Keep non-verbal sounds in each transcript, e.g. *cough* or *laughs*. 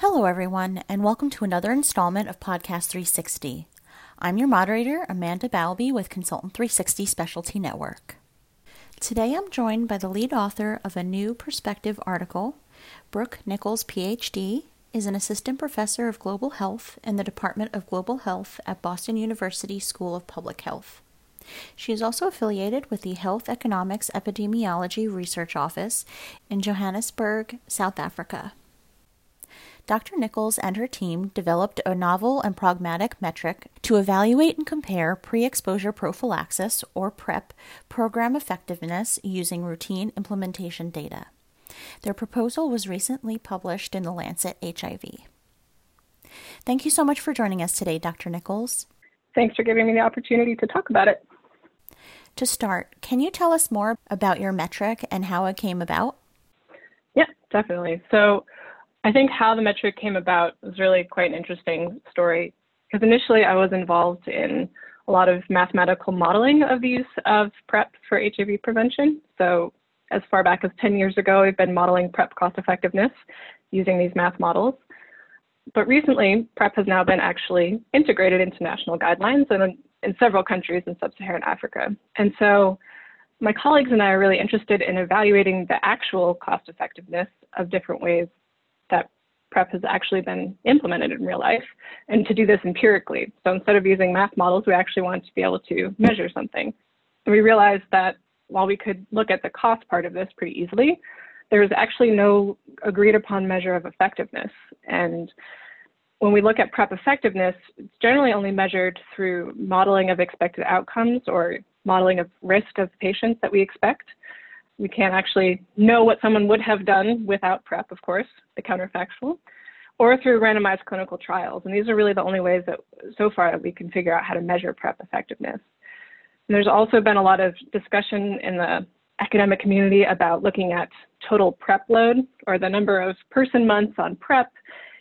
Hello, everyone, and welcome to another installment of Podcast 360. I'm your moderator, Amanda Balby with Consultant 360 Specialty Network. Today I'm joined by the lead author of a new perspective article. Brooke Nichols, PhD, is an assistant professor of global health in the Department of Global Health at Boston University School of Public Health. She is also affiliated with the Health Economics Epidemiology Research Office in Johannesburg, South Africa. Dr. Nichols and her team developed a novel and pragmatic metric to evaluate and compare pre exposure prophylaxis, or PrEP, program effectiveness using routine implementation data. Their proposal was recently published in The Lancet HIV. Thank you so much for joining us today, Dr. Nichols. Thanks for giving me the opportunity to talk about it. To start, can you tell us more about your metric and how it came about? Yeah, definitely. So, I think how the metric came about was really quite an interesting story because initially I was involved in a lot of mathematical modeling of the use of PrEP for HIV prevention. So as far back as 10 years ago, we've been modeling PrEP cost effectiveness using these math models. But recently, PrEP has now been actually integrated into national guidelines in, in several countries in sub-Saharan Africa. And so my colleagues and I are really interested in evaluating the actual cost effectiveness of different ways PrEP has actually been implemented in real life and to do this empirically. So instead of using math models, we actually wanted to be able to measure something. And we realized that while we could look at the cost part of this pretty easily, there's actually no agreed upon measure of effectiveness. And when we look at PrEP effectiveness, it's generally only measured through modeling of expected outcomes or modeling of risk of patients that we expect we can't actually know what someone would have done without PrEP, of course, the counterfactual, or through randomized clinical trials. And these are really the only ways that so far that we can figure out how to measure PrEP effectiveness. And there's also been a lot of discussion in the academic community about looking at total PrEP load or the number of person months on PrEP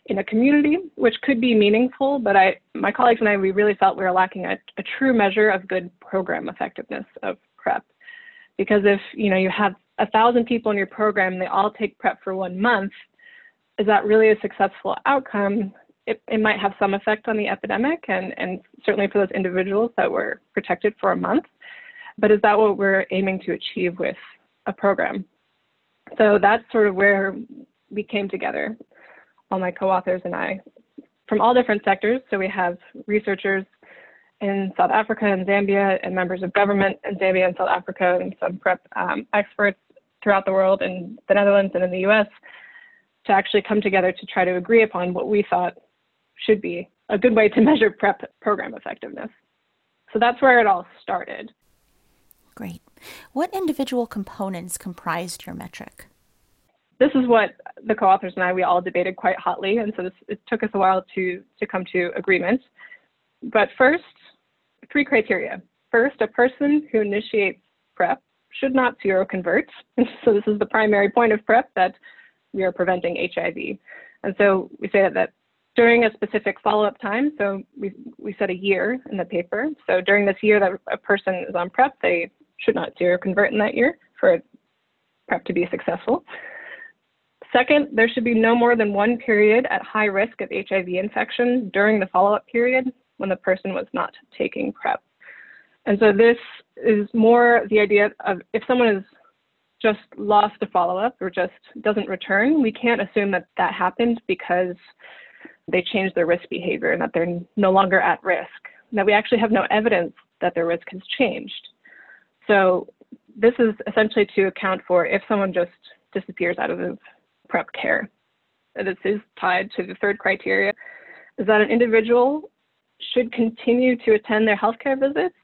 in a community, which could be meaningful, but I, my colleagues and I, we really felt we were lacking a, a true measure of good program effectiveness of PrEP. Because if you know you have a thousand people in your program, and they all take prep for one month, is that really a successful outcome? It, it might have some effect on the epidemic and, and certainly for those individuals that were protected for a month. But is that what we're aiming to achieve with a program? So that's sort of where we came together, all my co-authors and I, from all different sectors. So we have researchers in South Africa and Zambia, and members of government in Zambia and South Africa, and some PrEP um, experts throughout the world in the Netherlands and in the US to actually come together to try to agree upon what we thought should be a good way to *laughs* measure PrEP program effectiveness. So that's where it all started. Great. What individual components comprised your metric? This is what the co-authors and I we all debated quite hotly, and so this, it took us a while to to come to agreement. But first, three criteria. First, a person who initiates PrEP should not seroconvert. *laughs* so this is the primary point of PrEP that we are preventing HIV. And so we say that, that during a specific follow-up time, so we, we set a year in the paper. So during this year that a person is on PrEP, they should not seroconvert in that year for PrEP to be successful. Second, there should be no more than one period at high risk of HIV infection during the follow-up period when the person was not taking PrEP. And so this is more the idea of if someone is just lost a follow-up or just doesn't return, we can't assume that that happened because they changed their risk behavior and that they're no longer at risk. That we actually have no evidence that their risk has changed. So this is essentially to account for if someone just disappears out of PrEP care. This is tied to the third criteria, is that an individual should continue to attend their healthcare visits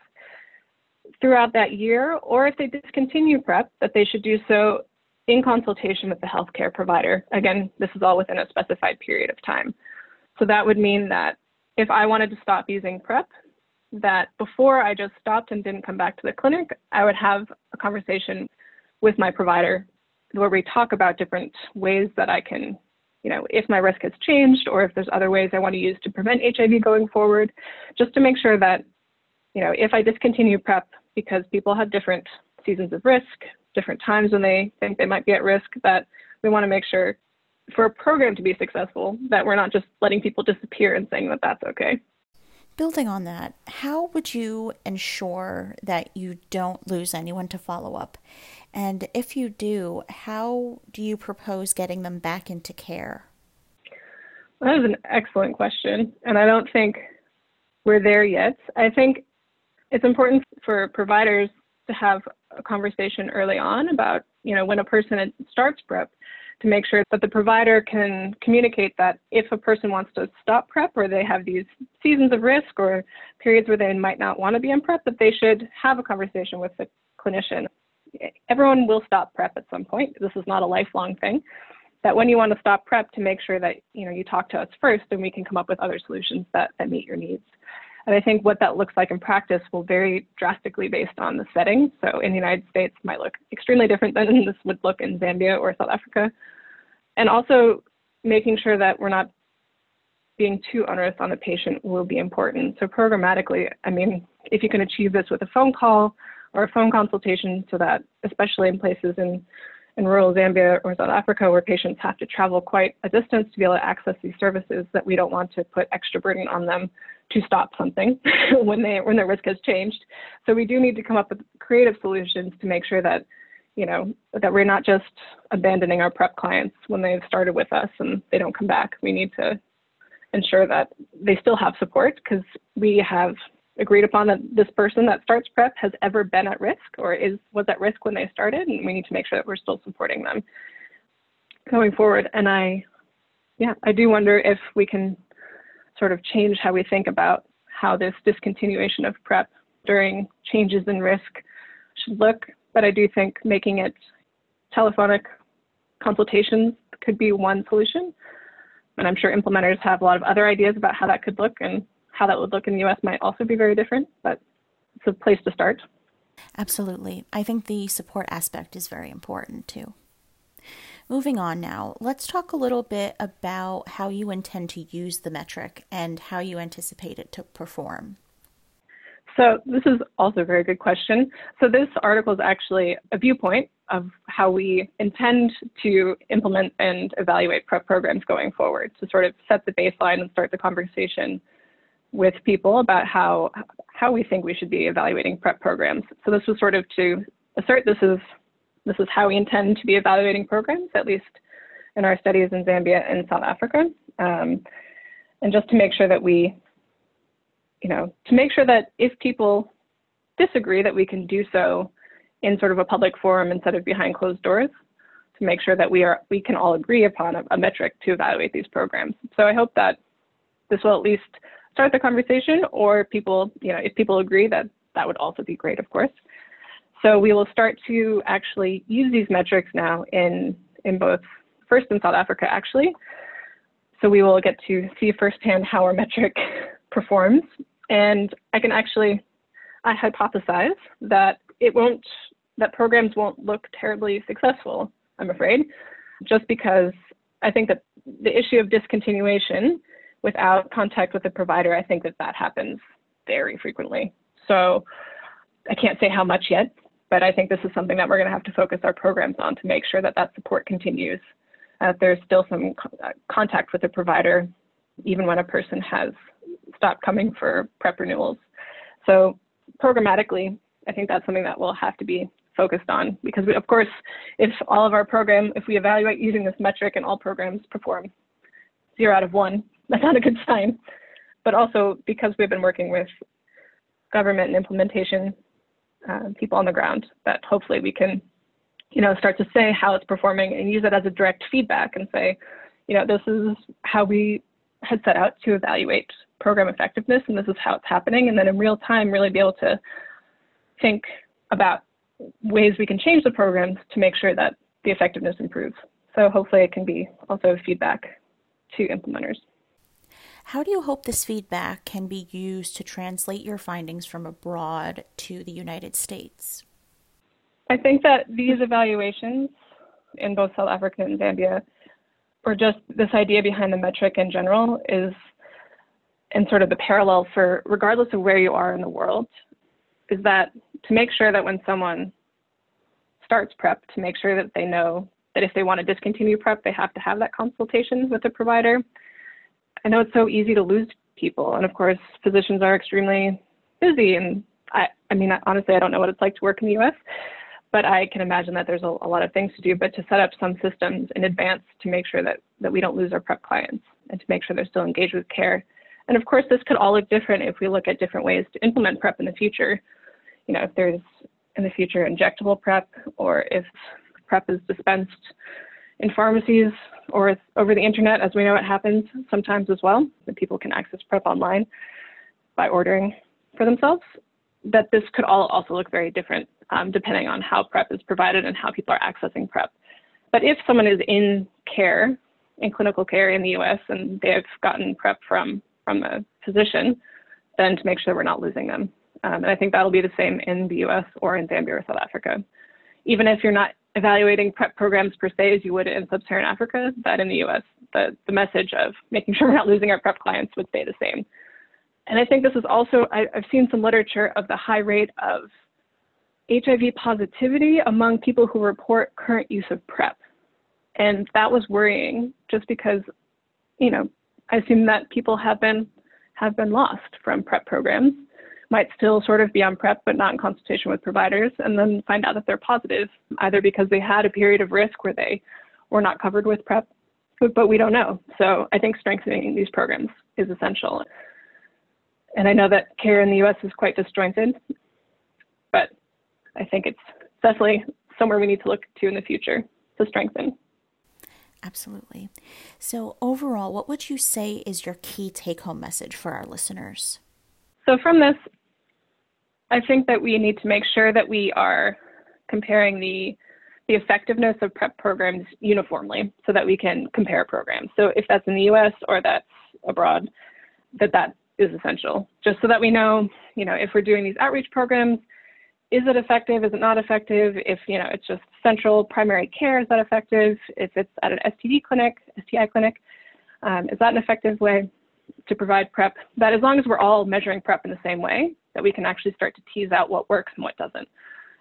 throughout that year, or if they discontinue PrEP, that they should do so in consultation with the healthcare provider. Again, this is all within a specified period of time. So that would mean that if I wanted to stop using PrEP, that before I just stopped and didn't come back to the clinic, I would have a conversation with my provider where we talk about different ways that I can you know, if my risk has changed or if there's other ways I want to use to prevent HIV going forward, just to make sure that, you know, if I discontinue PrEP because people have different seasons of risk, different times when they think they might be at risk, that we want to make sure for a program to be successful, that we're not just letting people disappear and saying that that's okay. Building on that, how would you ensure that you don't lose anyone to follow up? And if you do, how do you propose getting them back into care? That is an excellent question. And I don't think we're there yet. I think it's important for providers to have a conversation early on about, you know, when a person starts PrEP to make sure that the provider can communicate that if a person wants to stop PrEP or they have these seasons of risk or periods where they might not want to be in PrEP, that they should have a conversation with the clinician. Everyone will stop PrEP at some point. This is not a lifelong thing. That when you want to stop PrEP, to make sure that you know you talk to us first, and we can come up with other solutions that, that meet your needs. And I think what that looks like in practice will vary drastically based on the setting. So in the United States might look extremely different than *laughs* this would look in Zambia or South Africa. And also making sure that we're not being too onerous on the patient will be important. So programmatically, I mean, if you can achieve this with a phone call or a phone consultation so that especially in places in in rural Zambia or South Africa where patients have to travel quite a distance to be able to access these services that we don't want to put extra burden on them to stop something *laughs* when they when their risk has changed. So we do need to come up with creative solutions to make sure that you know that we're not just abandoning our prep clients when they've started with us and they don't come back. We need to ensure that they still have support because we have agreed upon that this person that starts prep has ever been at risk or is was at risk when they started and we need to make sure that we're still supporting them going forward and i yeah i do wonder if we can sort of change how we think about how this discontinuation of prep during changes in risk should look but i do think making it telephonic consultations could be one solution and i'm sure implementers have a lot of other ideas about how that could look and how that would look in the US might also be very different, but it's a place to start. Absolutely. I think the support aspect is very important too. Moving on now, let's talk a little bit about how you intend to use the metric and how you anticipate it to perform. So, this is also a very good question. So, this article is actually a viewpoint of how we intend to implement and evaluate PrEP programs going forward to sort of set the baseline and start the conversation with people about how how we think we should be evaluating prep programs. So this was sort of to assert this is this is how we intend to be evaluating programs, at least in our studies in Zambia and South Africa, um, and just to make sure that we, you know, to make sure that if people disagree, that we can do so in sort of a public forum instead of behind closed doors to make sure that we are we can all agree upon a, a metric to evaluate these programs. So I hope that this will at least start the conversation or people, you know, if people agree that that would also be great, of course. So we will start to actually use these metrics now in, in both first in South Africa actually. So we will get to see firsthand how our metric *laughs* performs. And I can actually, I hypothesize that it won't, that programs won't look terribly successful, I'm afraid, just because I think that the issue of discontinuation without contact with the provider, I think that that happens very frequently. So I can't say how much yet, but I think this is something that we're going to have to focus our programs on to make sure that that support continues. Uh, there's still some co- uh, contact with the provider, even when a person has stopped coming for prep renewals. So programmatically, I think that's something that we'll have to be focused on because we, of course, if all of our program, if we evaluate using this metric and all programs perform zero out of one, *laughs* that's not a good sign. But also because we've been working with government and implementation uh, people on the ground, that hopefully we can, you know, start to say how it's performing and use it as a direct feedback and say, you know, this is how we had set out to evaluate program effectiveness and this is how it's happening. And then in real time, really be able to think about ways we can change the programs to make sure that the effectiveness improves. So hopefully it can be also feedback to implementers. How do you hope this feedback can be used to translate your findings from abroad to the United States? I think that these evaluations in both South Africa and Zambia, or just this idea behind the metric in general, is and sort of the parallel for regardless of where you are in the world, is that to make sure that when someone starts prep, to make sure that they know that if they want to discontinue PrEP, they have to have that consultation with the provider. I know it's so easy to lose people, and of course, physicians are extremely busy. And I, I mean, honestly, I don't know what it's like to work in the U.S., but I can imagine that there's a, a lot of things to do. But to set up some systems in advance to make sure that that we don't lose our PrEP clients and to make sure they're still engaged with care. And of course, this could all look different if we look at different ways to implement PrEP in the future. You know, if there's in the future injectable PrEP or if PrEP is dispensed in pharmacies or over the internet, as we know it happens sometimes as well, that people can access PrEP online by ordering for themselves, that this could all also look very different um, depending on how PrEP is provided and how people are accessing PrEP. But if someone is in care, in clinical care in the US, and they've gotten PrEP from, from a physician, then to make sure we're not losing them. Um, and I think that'll be the same in the US or in Zambia or South Africa. Even if you're not evaluating PrEP programs per se as you would in sub-Saharan Africa, that in the US, the, the message of making sure we're not losing our PrEP clients would stay the same. And I think this is also, I, I've seen some literature of the high rate of HIV positivity among people who report current use of PrEP. And that was worrying just because, you know, I assume that people have been have been lost from PrEP programs might still sort of be on PrEP but not in consultation with providers, and then find out that they're positive, either because they had a period of risk where they were not covered with PrEP, but we don't know. So I think strengthening these programs is essential. And I know that care in the US is quite disjointed, but I think it's definitely somewhere we need to look to in the future to strengthen. Absolutely. So, overall, what would you say is your key take home message for our listeners? So, from this, I think that we need to make sure that we are comparing the the effectiveness of PrEP programs uniformly so that we can compare programs. So if that's in the US or that's abroad, that that is essential. Just so that we know, you know, if we're doing these outreach programs, is it effective? Is it not effective? If, you know, it's just central primary care, is that effective? If it's at an STD clinic, STI clinic, um, is that an effective way to provide PrEP? That as long as we're all measuring PrEP in the same way, that we can actually start to tease out what works and what doesn't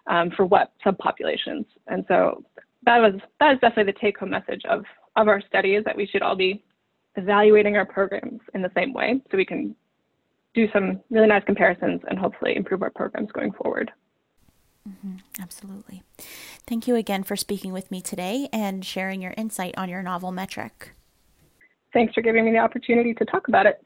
um, for what subpopulations. And so that was that is definitely the take-home message of of our study is that we should all be evaluating our programs in the same way so we can do some really nice comparisons and hopefully improve our programs going forward. Mm-hmm, absolutely. Thank you again for speaking with me today and sharing your insight on your novel metric. Thanks for giving me the opportunity to talk about it.